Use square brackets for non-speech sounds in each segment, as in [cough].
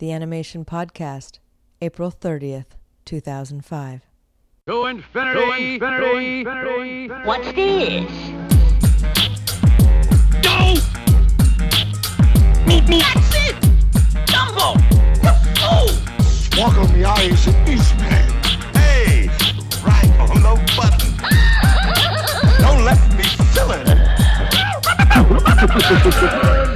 The Animation Podcast, April 30th, 2005. To infinity, to infinity, to infinity. What's this? Go! Meet me. That's it! Dumbo! You fool! Walk on the eyes of Eastman. Hey, right on the button. [laughs] Don't let me fill it. [laughs]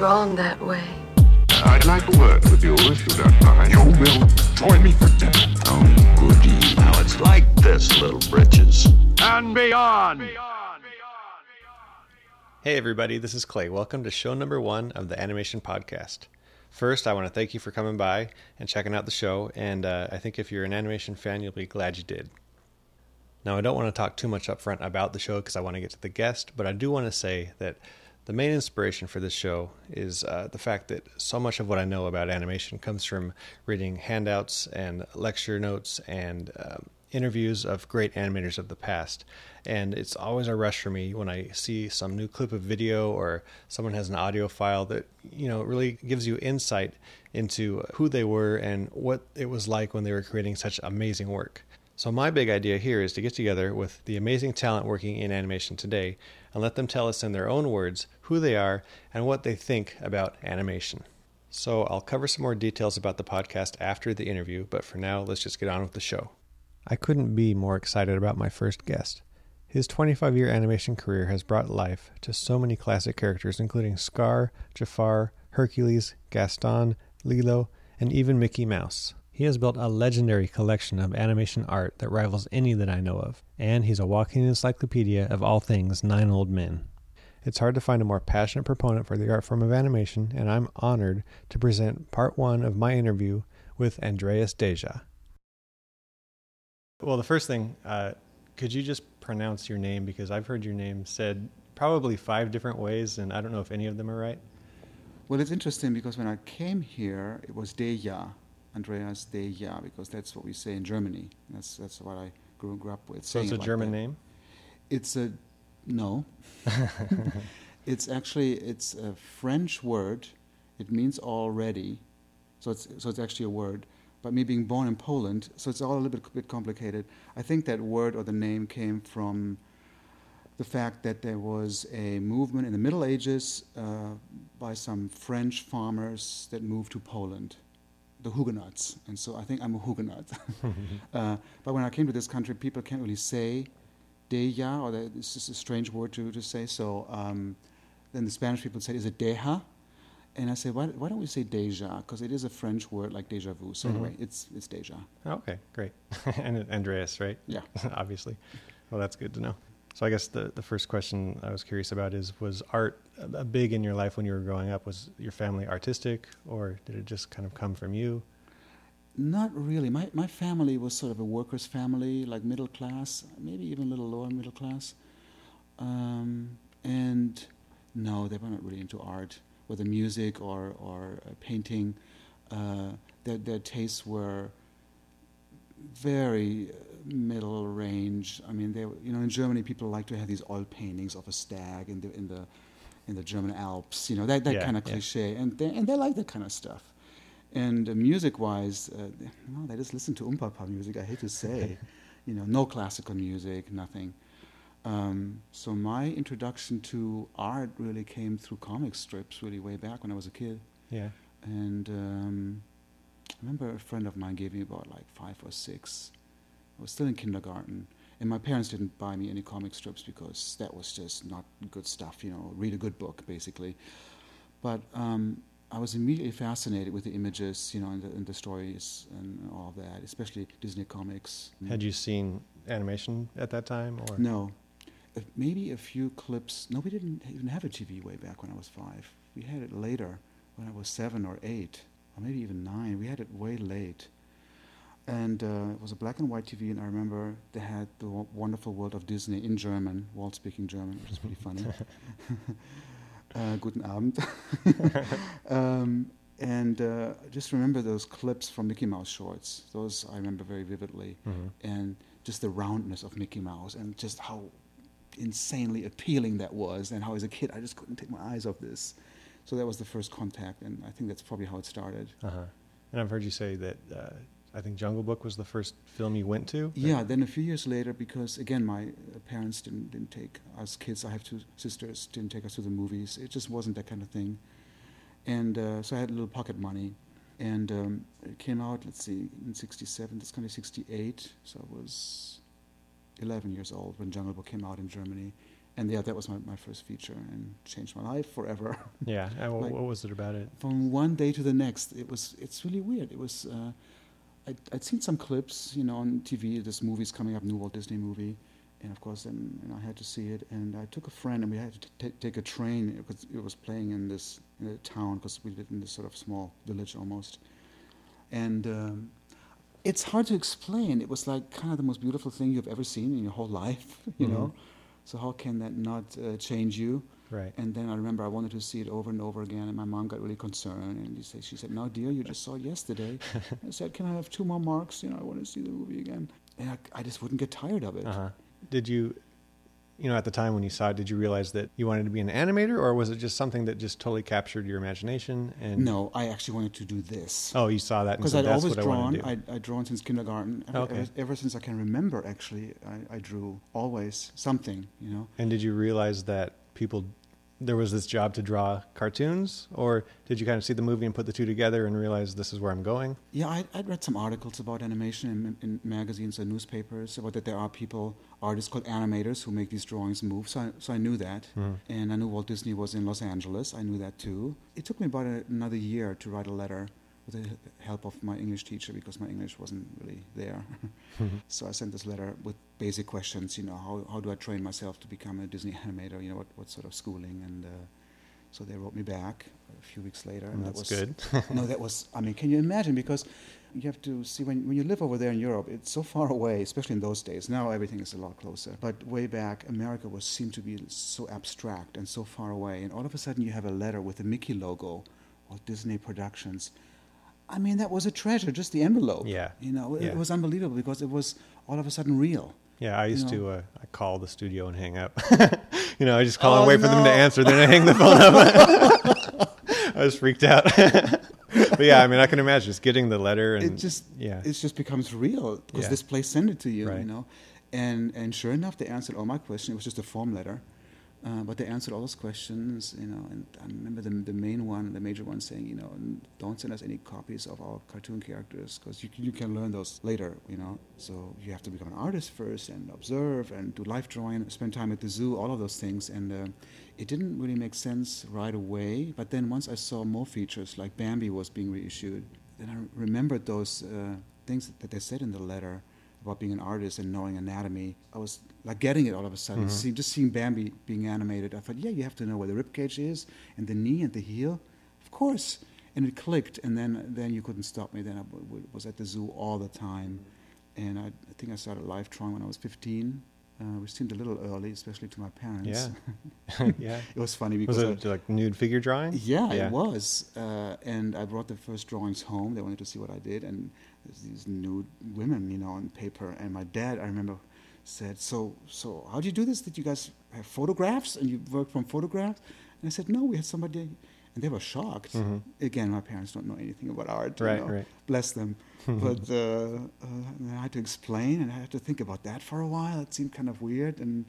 drawn that way. I'd like to work with you if you don't mind. You will join me for dinner. Oh, goody. Now it's like this, little britches. And beyond. Hey everybody, this is Clay. Welcome to show number one of the Animation Podcast. First, I want to thank you for coming by and checking out the show, and uh, I think if you're an animation fan, you'll be glad you did. Now, I don't want to talk too much up front about the show because I want to get to the guest, but I do want to say that the main inspiration for this show is uh, the fact that so much of what I know about animation comes from reading handouts and lecture notes and um, interviews of great animators of the past. And it's always a rush for me when I see some new clip of video or someone has an audio file that, you know, really gives you insight into who they were and what it was like when they were creating such amazing work. So, my big idea here is to get together with the amazing talent working in animation today and let them tell us in their own words who they are and what they think about animation. So, I'll cover some more details about the podcast after the interview, but for now, let's just get on with the show. I couldn't be more excited about my first guest. His 25 year animation career has brought life to so many classic characters, including Scar, Jafar, Hercules, Gaston, Lilo, and even Mickey Mouse. He has built a legendary collection of animation art that rivals any that I know of, and he's a walking encyclopedia of all things Nine Old Men. It's hard to find a more passionate proponent for the art form of animation, and I'm honored to present part one of my interview with Andreas Deja. Well, the first thing, uh, could you just pronounce your name? Because I've heard your name said probably five different ways, and I don't know if any of them are right. Well, it's interesting because when I came here, it was Deja, Andreas Deja, because that's what we say in Germany. That's that's what I grew, grew up with. So it's a like German that. name? It's a no. [laughs] [laughs] it's actually it's a French word. It means already, so it's so it's actually a word. But me being born in Poland, so it's all a little bit, bit complicated. I think that word or the name came from the fact that there was a movement in the Middle Ages uh, by some French farmers that moved to Poland, the Huguenots. And so I think I'm a Huguenot. [laughs] [laughs] uh, but when I came to this country, people can't really say Deja, or that- it's just a strange word to, to say. So um, then the Spanish people said, Is it Deja? And I said, why, why don't we say deja? Because it is a French word like deja vu. So anyway, it's, it's deja. Okay, great. [laughs] and Andreas, right? Yeah. Obviously. Well, that's good to know. So I guess the, the first question I was curious about is was art a big in your life when you were growing up? Was your family artistic or did it just kind of come from you? Not really. My, my family was sort of a workers' family, like middle class, maybe even a little lower middle class. Um, and no, they were not really into art, whether music or, or uh, painting. Uh, their, their tastes were very uh, middle range. I mean, they, you know, in Germany, people like to have these oil paintings of a stag in the in the in the German Alps. You know, that, that Yeah, kind of yeah. cliche, and they, and they like that kind of stuff. And uh, music-wise, uh, they- just listen to umpapa music. I hate to say, [laughs] you know, no classical music, nothing. Um, so my introduction to art really came through comic strips, really way back when I was a kid. Yeah. And um, remember a friend of mine gave me about like five or six. I was still in kindergarten, and my parents didn't buy me any comic strips because that was just not good stuff. You know, read a good book basically. But um, I was immediately fascinated with the images, you know, and the, and the stories and all of that, especially Disney comics. Had you seen animation at that time or No. Maybe a few clips. No, we didn't even have a TV way back when I was five. We had it later when I was seven or eight, maybe even nine. We had it way late. And uh, it was a black and white TV, and I remember they had the w- wonderful world of Disney in German, Walt speaking German, which is pretty funny. [laughs] [laughs] uh, guten Abend. [laughs] um, and uh, I just remember those clips from Mickey Mouse shorts. Those I remember very vividly. And just the roundness of Mickey Mouse and just how insanely appealing that was, and how as a kid I just couldn't take my eyes off this. So that was the first contact, and I think that's probably how it started. Uh-huh. And I've heard you say that uh, I think Jungle Book was the first film you went to. Yeah, then a few years later, because again, my uh, parents didn't, didn't take us kids, I have two sisters, didn't take us to the movies. It just wasn't that kind of thing. And uh, so I had a little pocket money. And um, it came out, let's see, in 67, that's kind of 68. So I was 11 years old when Jungle Book came out in Germany. And yeah, that was my, my first feature and changed my life forever. [laughs] Yeah. And what, Like- what was it about it? From one day to the next, it was, it's really weird. It was, uh, I'd, I'd seen some clips, you know, on TV, this movie's coming up, new Walt Disney movie. And of course, then know, I had to see it. And I took a friend, and we had to t- take a train because it was playing in this in a town because we lived in this sort of small village almost. And um, it's hard to explain. It was like kind of the most beautiful thing you've ever seen in your whole [laughs] life, you know. So how can that not uh, change you? Right. And then I remember I wanted to see it over and over again, and my mom got really concerned. And she said, she said, "No, dear, you just saw it yesterday." [laughs] I said, "Can I have two more marks? You know, I want to see the movie again." And I, I just wouldn't get tired of it. Uh-huh. Did you, you know, at the time when you saw it, did you realize that you wanted to be an animator, or was it just something that just totally captured your imagination? And No, I actually wanted to do this. Oh, you saw that because I'd that's always drawn. I'd, I'd drawn since kindergarten. Ever, Okay. ever, ever since I can remember, actually, I, I drew always something. You know. And did you realize that people, there was this job to draw cartoons, or did you kind of see the movie and put the two together and realize this is where I'm going? Yeah, I'd, I'd read some articles about animation in, in magazines and newspapers about that there are people, artists called animators, who make these drawings move. So I, so I knew that, hmm. and I knew Walt Disney was in Los Angeles. I knew that too. It took me about a, another year to write a letter with the help of my English teacher because my English wasn't really there. [laughs] so I sent this letter with basic questions. You know, how how do I train myself to become a Disney animator? You know, what what sort of schooling and. Uh, so they wrote me back a few weeks later, and that was good. [laughs] no, that was. I mean, can you imagine? Because you have to see when when you live over there in Europe, it's so far away, especially in those days. Now everything is a lot closer. But way back, America was seemed to be so abstract and so far away, and all of a sudden you have a letter with the Mickey logo, or Disney Productions. I mean, that was a treasure. Just the envelope. Yeah. You know, it Yeah. was unbelievable because it was all of a sudden real. Yeah, I used You to uh, I call the studio and hang up. [laughs] you know, I just call Oh, and wait for them to answer, then I hang the phone up. [laughs] I was freaked out. [laughs] but yeah, I mean, I can imagine just getting the letter and it just yeah, it just becomes real because Yeah. this place sent it to you, Right. you know, and and sure enough, they answered all my questions. It was just a form letter, uh, but they answered all those questions, you know. And I remember the the main one, the major one, saying, you know, don't send us any copies of our cartoon characters because you you can learn those later, you know. So you have to become an artist first and observe and do life drawing, spend time at the zoo, all of those things, and. Uh, it didn't really make sense right away, but then once I saw more features, like Bambi was being reissued, then I remembered those uh, things that they said in the letter about being an artist and knowing anatomy. I was like getting it all of a sudden. Mm-hmm. See, just seeing Bambi being animated, I thought, yeah, you have to know where the rib cage is and the knee and the heel, of course. And it clicked, and then then you couldn't stop me. Then I w- w- was at the zoo all the time, and I, I think I started life drawing when I was 15. Uh, which seemed a little early, especially to my parents. yeah, [laughs] [laughs] yeah. it was funny Was because I- like nude figure drawing? yeah, it was. Uh, and I brought the first drawings home. They wanted to see what I did, and there's these nude women, you know, on paper. And my dad, I remember, said, "So, so how do you do this? Did you guys have photographs and you work from photographs?" And I said, "No, we had somebody." And they were shocked. Again, my parents don't know anything about art. you Right, know. right. Bless them. [laughs] but uh, uh, I had to explain, and I had to think about that for a while. It seemed kind of weird, and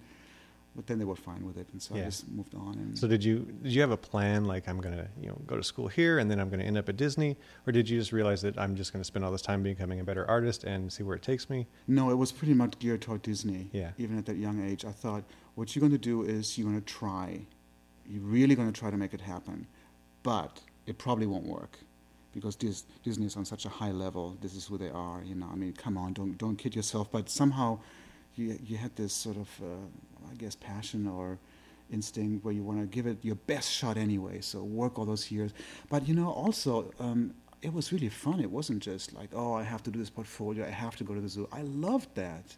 but then they were fine with it, and so I just moved on. And So did you did you have a plan like I'm gonna you know go to school here and then I'm gonna end up at Disney, or did you just realize that I'm just gonna spend all this time becoming a better artist and see where it takes me? No, it was pretty much geared toward Disney. Yeah. Even at that young age, I thought, what you're going to do is you're going to try. You're really going to try to make it happen. But it probably won't work because Dis- Disney is on such a high level. This is who they are. You know, I mean, come on, don't don't kid yourself. But somehow, you you had this sort of, uh, I guess, passion or instinct where you want to give it your best shot anyway. So work all those years. But you know, also. Um, it was really fun. It wasn't just like, oh, I have to do this portfolio. I have to go to the zoo. I loved that,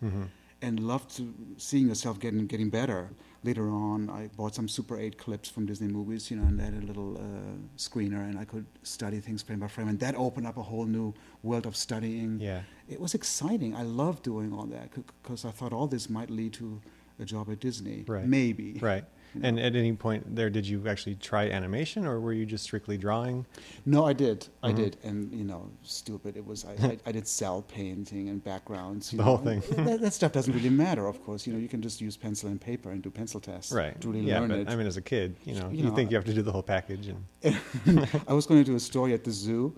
and loved to seeing yourself getting getting better. Later on, I bought some Super 8 clips from Disney movies, you know, and they had a little uh, screener, and I could study things frame by frame, and that opened up a whole new world of studying. Yeah. It was exciting. I loved doing all that because I thought all this might lead to a job at Disney. Right. Maybe. Right. And at any point there, did you actually try animation, or were you just strictly drawing? No, I did. I Mhm. did, and you know, stupid. It was I, I, I did cel painting and backgrounds. You The know, whole thing. that, that stuff [laughs] doesn't really matter, of course. You know, you can just use pencil and paper and do pencil tests. Right. To really yeah, learn but it. I mean, as a kid, you know, You you, know, think you have to do the whole package, and [laughs] I was going to do a story at the zoo,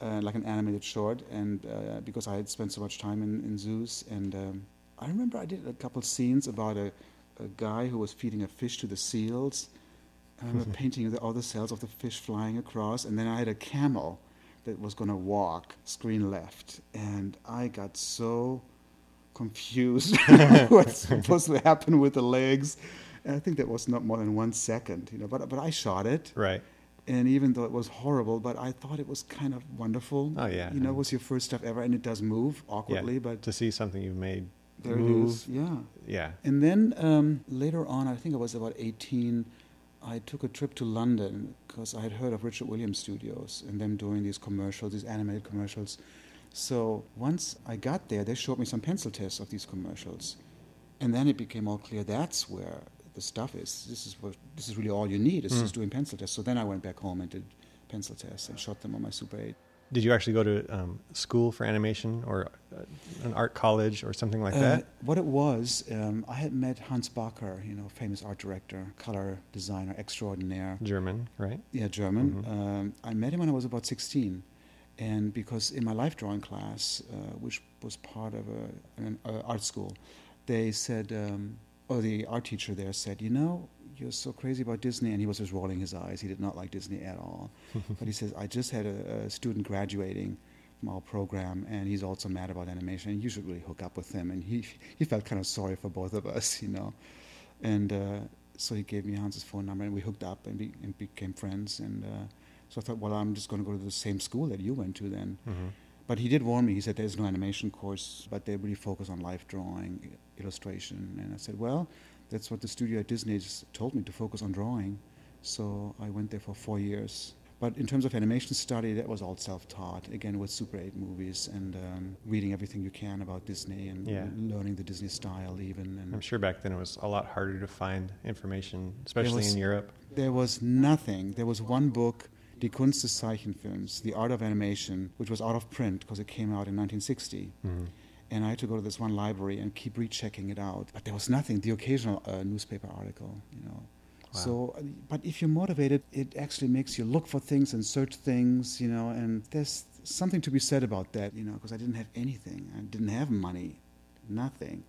uh, like an animated short, and uh, because I had spent so much time in, in zoos, and um, I remember I did a couple scenes about a, a guy who was feeding a fish to the seals. I remember [laughs] painting the, all the cels of the fish flying across, and then I had a camel that was going to walk screen left, and I got so confused [laughs] what's [laughs] supposed to happen with the legs. And I think that was not more than one second, you know. But but I shot it, right. and even though it was horrible, but I thought it was kind of wonderful. Oh, yeah. you know, it was your first stuff ever, and it does move awkwardly, yeah. but to see something you've made there move, it is. Yeah. yeah, And then um, later on, I think I was about 18, I took a trip to London because I had heard of Richard Williams Studios and them doing these commercials, these animated commercials. So once I got there, they showed me some pencil tests of these commercials. And then it became all clear that's where the stuff is. This is what this is really all you need is just doing pencil tests. So then I went back home and did pencil tests and shot them on my Super 8. Did you actually go to um, school for animation or uh, an art college or something like Uh, that? What it was, um, I had met Hans Bacher, you know, famous art director, color designer extraordinaire. German, right? Yeah, German. Mhm. Um, I met him when I was about 16. And because in my life drawing class, uh, which was part of a, an uh, art school, they said, um, or the art teacher there said, you know, you're so crazy about Disney. And he was just rolling his eyes. He did not like Disney at all. [laughs] but he says, I just had a, a student graduating from our program, and he's also mad about animation. And you should really hook up with him. And he, he felt kind of sorry for both of us, you know. And uh, so he gave me Hans's phone number, and we hooked up and, be, and became friends. And uh, so I thought, well, I'm just going to go to the same school that you went to then. Mm-hmm. But he did warn me. He said there's no animation course, but they really focus on life drawing, illustration. And I said, well, that's what the studio at Disney just told me to focus on drawing. So I went there for four years. But in terms of animation study, that was all self-taught. Again, with Super 8 movies and um, reading everything you can about Disney and Yeah. learning the Disney style, even. And I'm sure back then it was a lot harder to find information, especially was- in Europe. There was nothing. There was one book, Die Kunst des Zeichenfilms, The Art of Animation, which was out of print because it came out in 1960. Mm-hmm. And I had to go to this one library and keep rechecking it out. But there was nothing, the occasional uh, newspaper article, you know. So, uh, but if you're motivated, it actually makes you look for things and search things, you know, and there's something to be said about that, you know, because I didn't have anything. I didn't have money, nothing.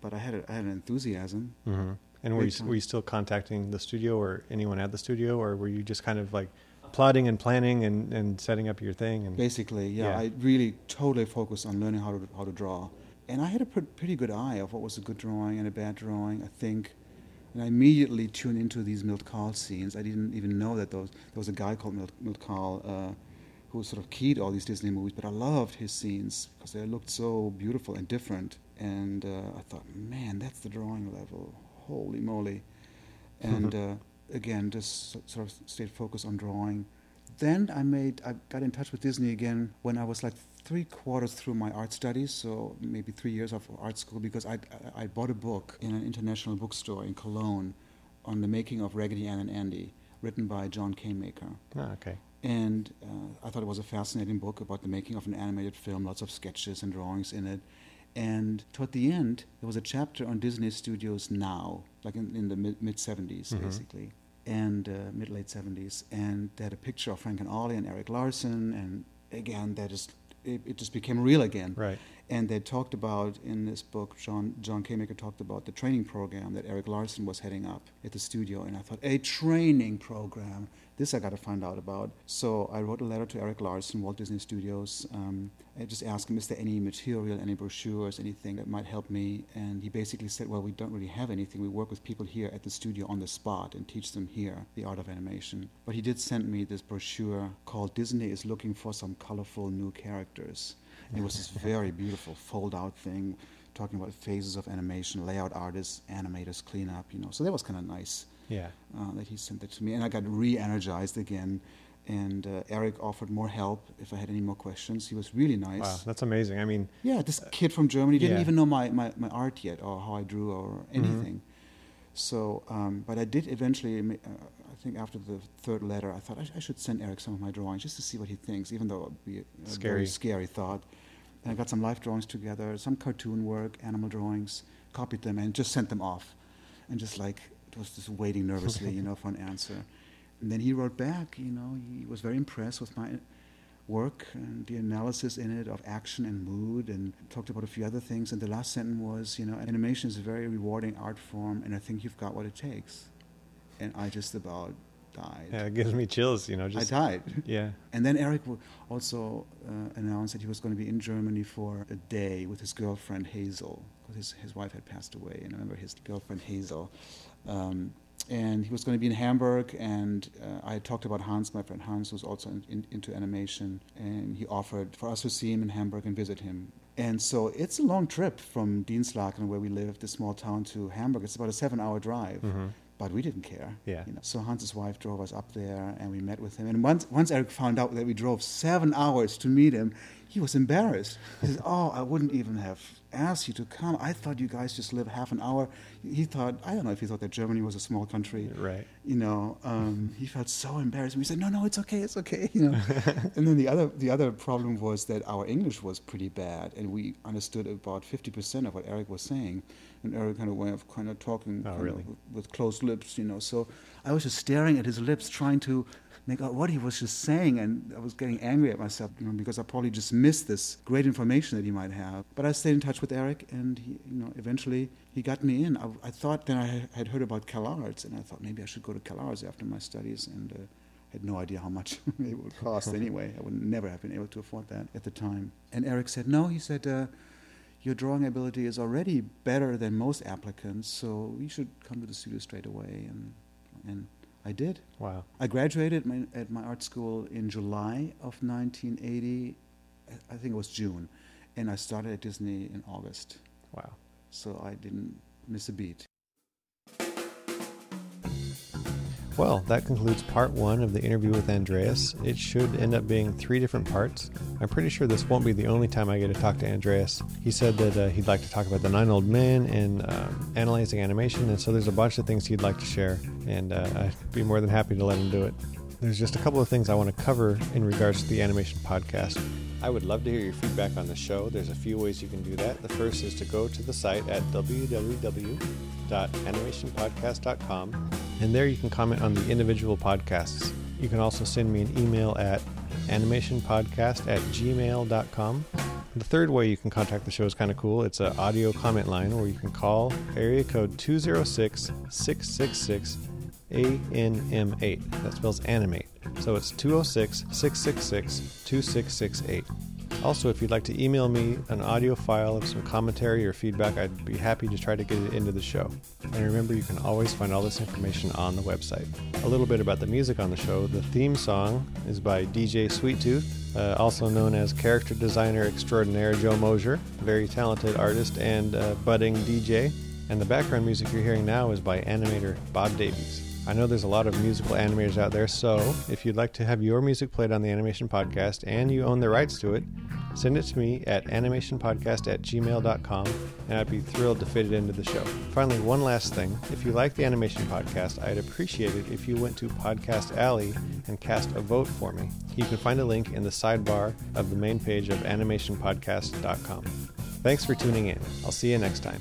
But I had, a, I had an enthusiasm. hmm And were you, were you still contacting the studio or anyone at the studio, or were you just kind of like plotting and planning and, and setting up your thing? And Basically, yeah, Yeah. I really totally focused on learning how to how to draw, and I had a pre- pretty good eye of what was a good drawing and a bad drawing. I think, and I immediately tuned into these Milt Kahl scenes. I didn't even know that those there was a guy called Milt, Milt Kahl uh, who sort of keyed all these Disney movies, but I loved his scenes because they looked so beautiful and different. And uh, I thought, man, that's the drawing level. Holy moly! And [laughs] uh, again, just sort of stayed focused on drawing. Then I made, I got in touch with Disney again when I was like three quarters through my art studies, so maybe three years of art school, because I, I, bought a book in an international bookstore in Cologne on the making of Raggedy Ann and Andy, written by John Canemaker. Ah, okay. And uh, I thought it was a fascinating book about the making of an animated film, lots of sketches and drawings in it. And toward the end, there was a chapter on Disney Studios now, like in, in the mid 70s, basically, and uh, mid late 70s. And they had a picture of Frank and Ollie and Eric Larson. And again, that just, it, it just became real again. Right. And they talked about in this book, John John Canemaker talked about the training program that Eric Larson was heading up at the studio. And I thought, a training program. This I got to find out about. So I wrote a letter to Eric Larson, Walt Disney Studios. Um, just asked him, is there any material, any brochures, anything that might help me? And he basically said, well, we don't really have anything. We work with people here at the studio on the spot and teach them here the art of animation. But he did send me this brochure called Disney is Looking for Some Colorful New Characters. And it was this very beautiful fold out thing, talking about phases of animation, layout artists, animators, cleanup, you know. So that was kind of nice Yeah. uh, that he sent that to me, and I got re-energized again. And uh, Eric offered more help if I had any more questions. He was really nice. Wow, that's amazing. I mean, Yeah, this kid from Germany didn't yeah. Mm-hmm. even know my, my, my art yet or how I drew or anything. So, um, but I did eventually, uh, I think after the third letter, I thought I, sh- I should send Eric some of my drawings just to see what he thinks, even though it would be a, a Scary. very scary thought. And I got some life drawings together, some cartoon work, animal drawings, copied them, and just sent them off. And just like, it was just waiting nervously, you know, for an answer. And then he wrote back, you know, he was very impressed with my work and the analysis in it of action and mood and talked about a few other things and the last sentence was you know animation is a very rewarding art form and i think you've got what it takes and i just about died yeah, it gives me chills. You know, i just died yeah. and then eric also uh, announced that he was going to be in germany for a day with his girlfriend hazel because his, his wife had passed away and i remember his girlfriend hazel um, and he was going to be in Hamburg, and uh, I had talked about Hans, my friend Hans, who's also in, in, into animation, and he offered for us to see him in Hamburg and visit him. And so it's a long trip from Dinslaken, where we live, this small town, to Hamburg. It's about a seven-hour drive, but we didn't care. Yeah. you know. So Hans's wife drove us up there, and we met with him. And once, once Eric found out that we drove seven hours to meet him, he was embarrassed. He said, "Oh, I wouldn't even have asked you to come. I thought you guys just live half an hour." He thought, I don't know if he thought that Germany was a small country, Right. You know, um, he felt so embarrassed. And we said, "No, no, it's okay, it's okay." [laughs] You know. and then the other the other problem was that our English was pretty bad, and we understood about fifty percent of what Eric was saying, and Eric kind of way of kind of talking Oh, kind really? with, with closed lips, you know. So I was just staring at his lips, trying to make out what he was just saying, and I was getting angry at myself you know, because I probably just missed this great information that he might have. But I stayed in touch with Eric, and he, you know, eventually he got me in. I, I thought then I had heard about CalArts, and I thought maybe I should go to CalArts after my studies, and uh, had no idea how much [laughs] it would cost [laughs] anyway. I would never have been able to afford that at the time. And Eric said, no, he said, uh, your drawing ability is already better than most applicants, so you should come to the studio straight away. And, and I did. Wow. I graduated my, at my art school in July of 1980. I- I think it was June. And I started at Disney in August. Wow. So I didn't miss a beat. Well, that concludes part one of the interview with Andreas. It should end up being three different parts. I'm pretty sure this won't be the only time I get to talk to Andreas. He said that uh, he'd like to talk about the Nine Old Men and um, analyzing animation, and so there's a bunch of things he'd like to share, and uh, I'd be more than happy to let him do it. There's just a couple of things I want to cover in regards to the animation podcast. I would love to hear your feedback on the show. There's a few ways you can do that. The first is to go to the site at www.animationpodcast.com, and there you can comment on the individual podcasts. You can also send me an email at animationpodcast at gmail.com. The third way you can contact the show is kind of cool. It's an audio comment line where you can call area code 206 666 ANM8. That spells animate. So it's 206 666 2668. Also, if you'd like to email me an audio file of some commentary or feedback, I'd be happy to try to get it into the show. And remember, you can always find all this information on the website. A little bit about the music on the show. The theme song is by DJ Sweettooth, uh, also known as character designer extraordinaire Joe Moshier, very talented artist and uh, budding DJ. And the background music you're hearing now is by animator Bob Davies. I know there's a lot of musical animators out there, so if you'd like to have your music played on the Animation Podcast and you own the rights to it, send it to me at animationpodcast at gmail.com and I'd be thrilled to fit it into the show. Finally, one last thing. If you like the Animation Podcast, I'd appreciate it if you went to Podcast Alley and cast a vote for me. You can find a link in the sidebar of the main page of animationpodcast.com. Thanks for tuning in. I'll see you next time.